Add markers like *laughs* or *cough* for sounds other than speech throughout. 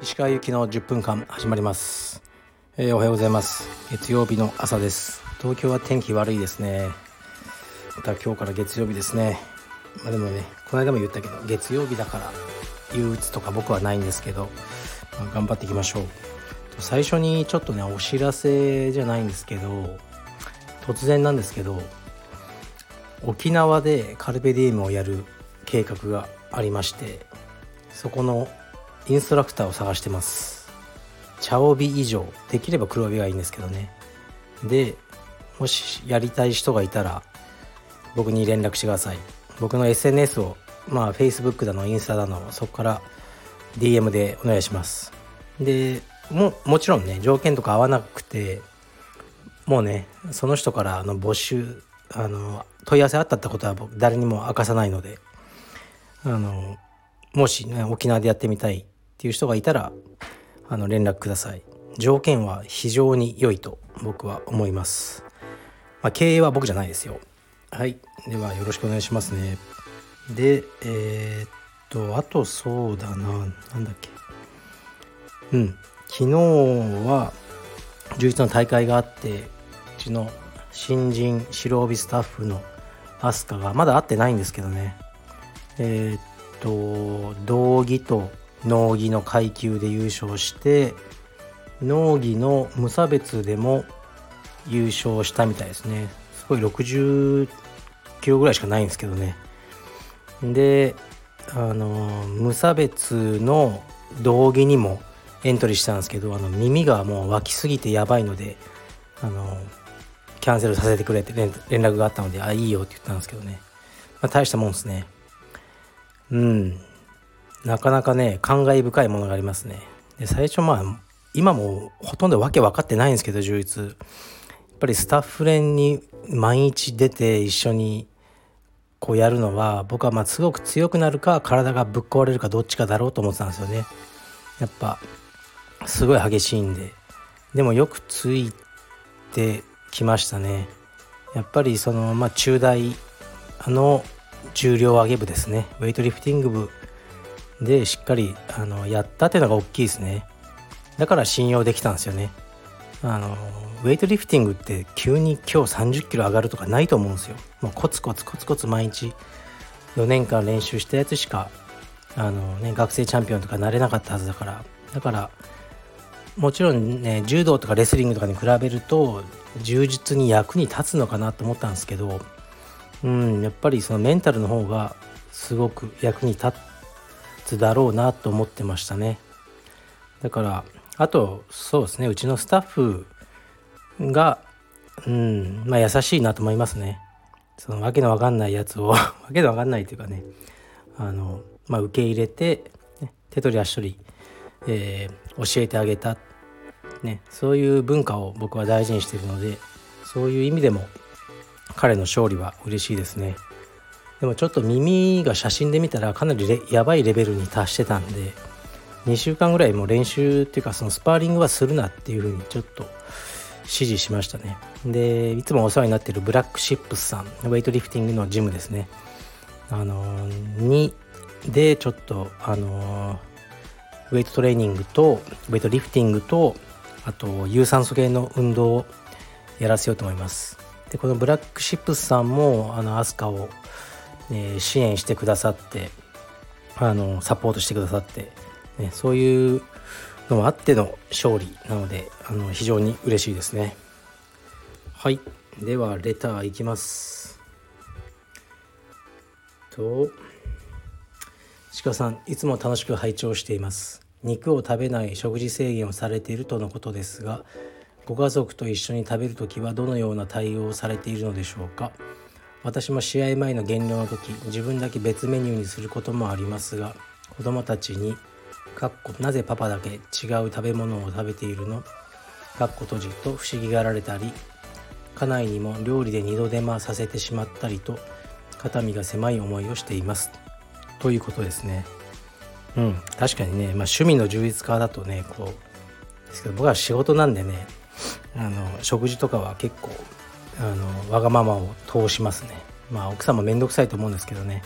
石川由紀の10分間始まります、えー、おはようございます。月曜日の朝です。東京は天気悪いですね。また今日から月曜日ですね。まあ、でもねこの間も言ったけど月曜日だから憂鬱とか僕はないんですけど、まあ、頑張っていきましょう。最初にちょっとねお知らせじゃないんですけど突然なんですけど沖縄でカルペディウムをやる計画がありましてそこのインストラクターを探してます。茶帯以上できれば黒帯がいいんですけどね。でもしやりたい人がいたら僕に連絡してください。僕の SNS をまあ Facebook だのインスタだのそこから DM でお願いします。でももちろんね条件とか合わなくてもうねその人からの募集あの問い合わせあったってことは誰にも明かさないのであのもしね沖縄でやってみたいっていう人がいたらあの連絡ください。条件は非常に良いと僕は思います、まあ、経営は僕じゃないですよ。はい。ではよろしくお願いしますね。でえー、っとあとそうだな。なんだっけ。うん。昨日は11の大会があってうちの新人白帯スタッフのアスカがまだ会ってないんですけどね。えー、っと道着と農技の階級で優勝して農技の無差別でも優勝したみたいですね。すごい60キロぐらいしかないんですけどね。であの無差別の道着にもエントリーしたんですけどあの耳がもう湧きすぎてやばいのであのキャンセルさせてくれって連絡があったのであいいよって言ったんですけどね、まあ、大したもんですね。うん。なかなかね感慨深いものがありますね。で最初まあ今もほとんどわけ分かってないんですけど充実。やっぱりスタッフ連に毎日出て一緒にこうやるのは僕はまあすごく強くなるか体がぶっ壊れるかどっちかだろうと思ってたんですよね。やっぱすごい激しいんで。でもよくついてきましたね。やっぱりそのまあ中大あの重量上げ部ですね。ウェイトリフティング部でしっかりあのやったっていうのが大きいですね。だから信用できたんですよね。あのウェイトリフティングって急に今日30キロ上がるとかないと思うんですよ。もうコツコツコツコツ毎日。4年間練習したやつしかあの、ね、学生チャンピオンとかなれなかったはずだから。だからもちろんね柔道とかレスリングとかに比べると充実に役に立つのかなと思ったんですけどうんやっぱりそのメンタルの方がすごく役に立つだろうなと思ってましたね。だからあとそうですねうちのスタッフがうんまあ優しいなと思いますね。そのわけのわかんないやつを *laughs* わけのわかんないというかねあのまあ受け入れて、ね、手取り足取り、えー、教えてあげた、ね、そういう文化を僕は大事にしているのでそういう意味でも彼の勝利は嬉しいですね。でもちょっと耳が写真で見たらかなりやばいレベルに達してたんで2週間ぐらいもう練習っていうかそのスパーリングはするなっていうふうにちょっと指示しましたね。でいつもお世話になってるブラックシップスさんウェイトリフティングのジムですね。あのにでちょっとあのウェイトトレーニングとウェイトリフティングとあと有酸素系の運動をやらせようと思います。でこのブラックシップスさんもあのアスカを、えー、支援してくださってあのサポートしてくださってね、そういうのもあっての勝利なのであの非常に嬉しいですね。はい。ではレターいきます。と鹿さんいつも楽しく拝聴しています。肉を食べない食事制限をされているとのことですがご家族と一緒に食べる時はどのような対応をされているのでしょうか？私も試合前の減量の時自分だけ別メニューにすることもありますが子供たちにかっこなぜパパだけ違う食べ物を食べているの？かっこ閉じと不思議がられたり家内にも料理で二度手間させてしまったりと肩身が狭い思いをしています。ということですね。うん。確かにね、まあ、趣味の充実化だとねこうですけど僕は仕事なんでねあの食事とかは結構あのわがままを通しますね。まあ奥さんも面倒くさいと思うんですけどね。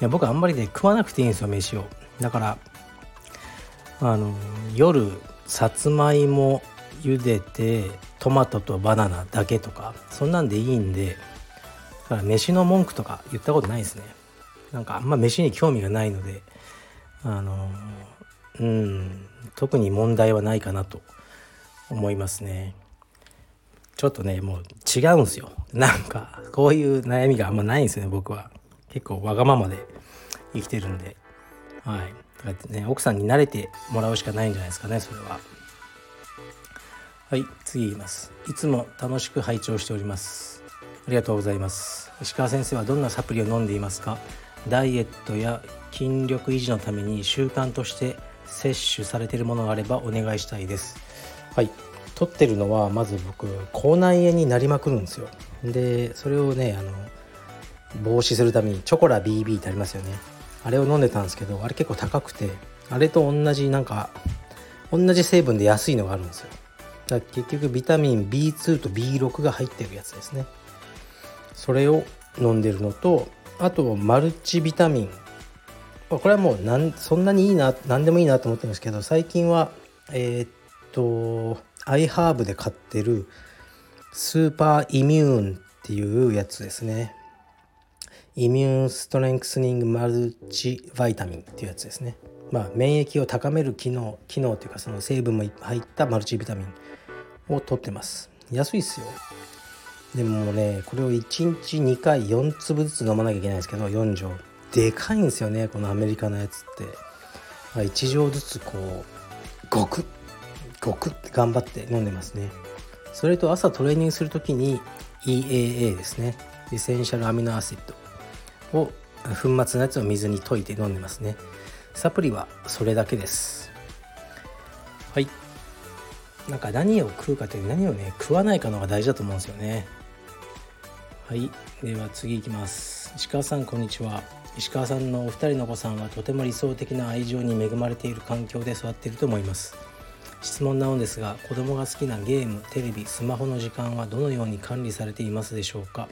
いや僕あんまりね食わなくていいんですよ飯を。だからあの夜さつまいも茹でてトマトとバナナだけとかそんなんでいいんでだから飯の文句とか言ったことないですね。なんかあんま飯に興味がないのであのうん特に問題はないかなと思いますね。ちょっとねもう違うんすよ。なんかこういう悩みがあんまないんですよね僕は。結構わがままで生きてるんで。はい。だってね奥さんに慣れてもらうしかないんじゃないですかねそれは。はい次いきます。いつも楽しく拝聴しております。ありがとうございます。石川先生はどんなサプリを飲んでいますか？ダイエットや筋力維持のために習慣として摂取されているものがあればお願いしたいです。はい。取ってるのはまず僕口内炎になりまくるんですよ。でそれをねあの防止するためにチョコラ BB ってありますよね。あれを飲んでたんですけどあれ結構高くてあれと同じなんか同じ成分で安いのがあるんですよ。だから結局ビタミン B2 と B6 が入ってるやつですね。それを飲んでるのとあとマルチビタミン。これはもうなんそんなにいいな何でもいいなと思ってるんですけど最近はえー、っとアイハーブで買ってるスーパーイミューンっていうやつですね。イミューンストレンクスニングマルチバイタミンっていうやつですね。まあ免疫を高める機能機能というかその成分も入ったマルチビタミンを取ってます。安いっすよ。でもねこれを1日2回4粒ずつ飲まなきゃいけないんですけど4錠。でかいんですよねこのアメリカのやつって。1錠ずつこうゴクッゴクッて頑張って飲んでますね。それと朝トレーニングする時に EAA ですね。 essential amino acid。を粉末のやつを水に溶いて飲んでますね。サプリはそれだけです。はい。なんか何を食うかという何をね食わないかのが大事だと思うんですよね。はい。では次いきます。石川さんこんにちは。石川さんのお二人のお子さんはとても理想的な愛情に恵まれている環境で育っていると思います。質問なのですが子供が好きなゲームテレビスマホの時間はどのように管理されていますでしょうか。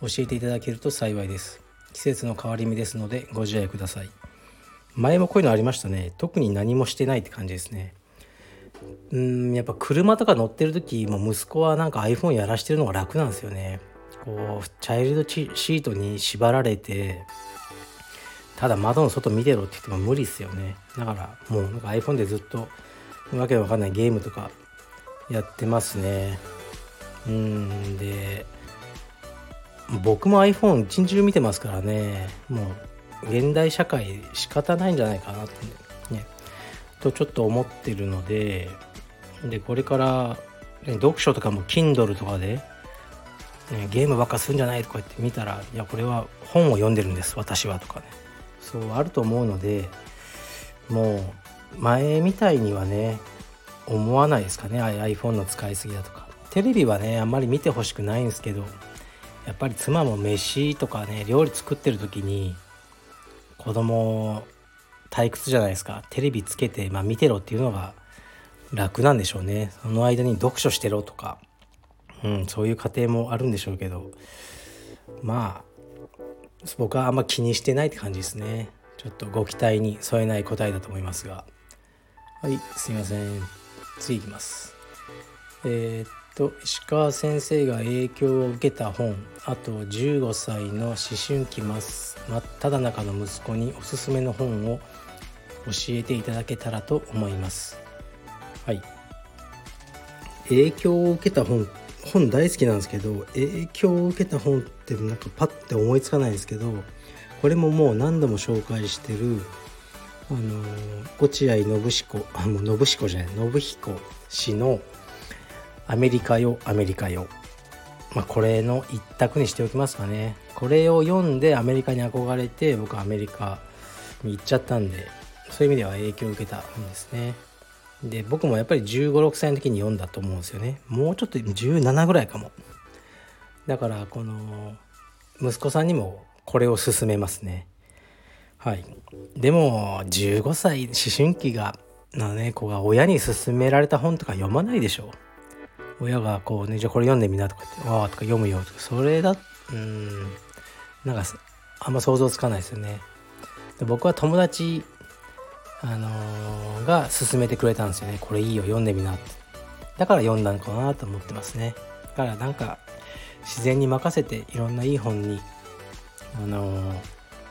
教えていただけると幸いです。季節の変わり目ですのでご自愛ください。前もこういうのありましたね。特に何もしてないって感じですね。うんやっぱ車とか乗ってる時も息子はなんか iPhone やらしてるのが楽なんですよね。こうチャイルドシートに縛られてただ窓の外見てろって言っても無理っすよね。だからもうなんか iPhone でずっとわけわかんないゲームとかやってますね。うんで僕も iPhone 一日中見てますからね。もう現代社会仕方ないんじゃないかなってね。とちょっと思ってるのででこれから、読書とかも Kindle とかで、ね、ゲームばっかするんじゃないとか言って見たらいやこれは本を読んでるんです私はとかね。そうあると思うのでもう前みたいにはね思わないですかね。iPhone の使いすぎだとか。テレビはねあんまり見てほしくないんですけどやっぱり妻も飯とかね料理作ってる時に子供退屈じゃないですか。テレビつけて、まあ、見てろっていうのが楽なんでしょうね。その間に読書してろとか、うん、そういう家庭もあるんでしょうけどまあ僕はあんま気にしてないって感じですね。ちょっとご期待に添えない答えだと思いますが。はいすいません。次いきます。えー、っと石川先生が影響を受けた本。あと15歳の思春期真っ只中の息子におすすめの本を教えていただけたらと思います。はい。影響を受けた本っ本大好きなんですけど影響を受けた本ってなんかパッて思いつかないんですけどこれももう何度も紹介してるあの落合信彦あもう信彦じゃない信彦氏の「アメリカよアメリカよ」まあ、これの一択にしておきますかね。これを読んでアメリカに憧れて僕アメリカに行っちゃったんでそういう意味では影響を受けたんですね。で僕もやっぱり1 5 6歳の時に読んだと思うんですよね。もうちょっと17ぐらいかも。だからこの息子さんにもこれを勧めますね。はい。でも15歳思春期がのね子が親に勧められた本とか読まないでしょ親がこうねじゃあこれ読んでみなとかって「わあ」とか読むよとかそれだうんなんかあんま想像つかないですよね。で僕は友達あのー、が勧めてくれたんですよね。これいいよ読んでみなって。だから読んだのかなと思ってますね。だからなんか自然に任せていろんないい本にあのー、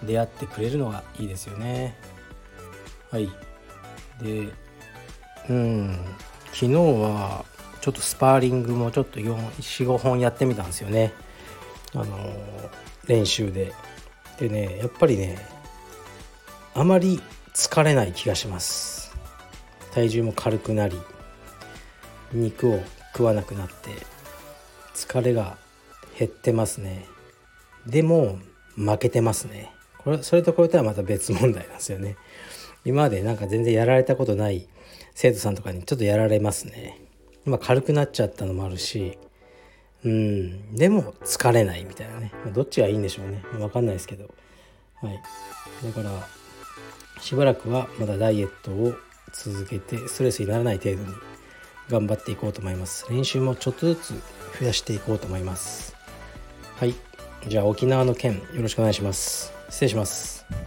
出会ってくれるのがいいですよね。はい。でうん。昨日はちょっとスパーリングもちょっと45本やってみたんですよね。あのー、練習で。でねやっぱりねあまり疲れない気がします。体重も軽くなり肉を食わなくなって疲れが減ってますね。でも負けてますね。これそれとこれとはまた別問題なんですよね。今までなんか全然やられたことない生徒さんとかにちょっとやられますね。今軽くなっちゃったのもあるしうんでも疲れないみたいなね。どっちがいいんでしょうね。分かんないですけど。はい。だからしばらくはまだダイエットを続けてストレスにならない程度に頑張っていこうと思います。練習もちょっとずつ増やしていこうと思います。はい。じゃあ沖縄の件よろしくお願いします。失礼します。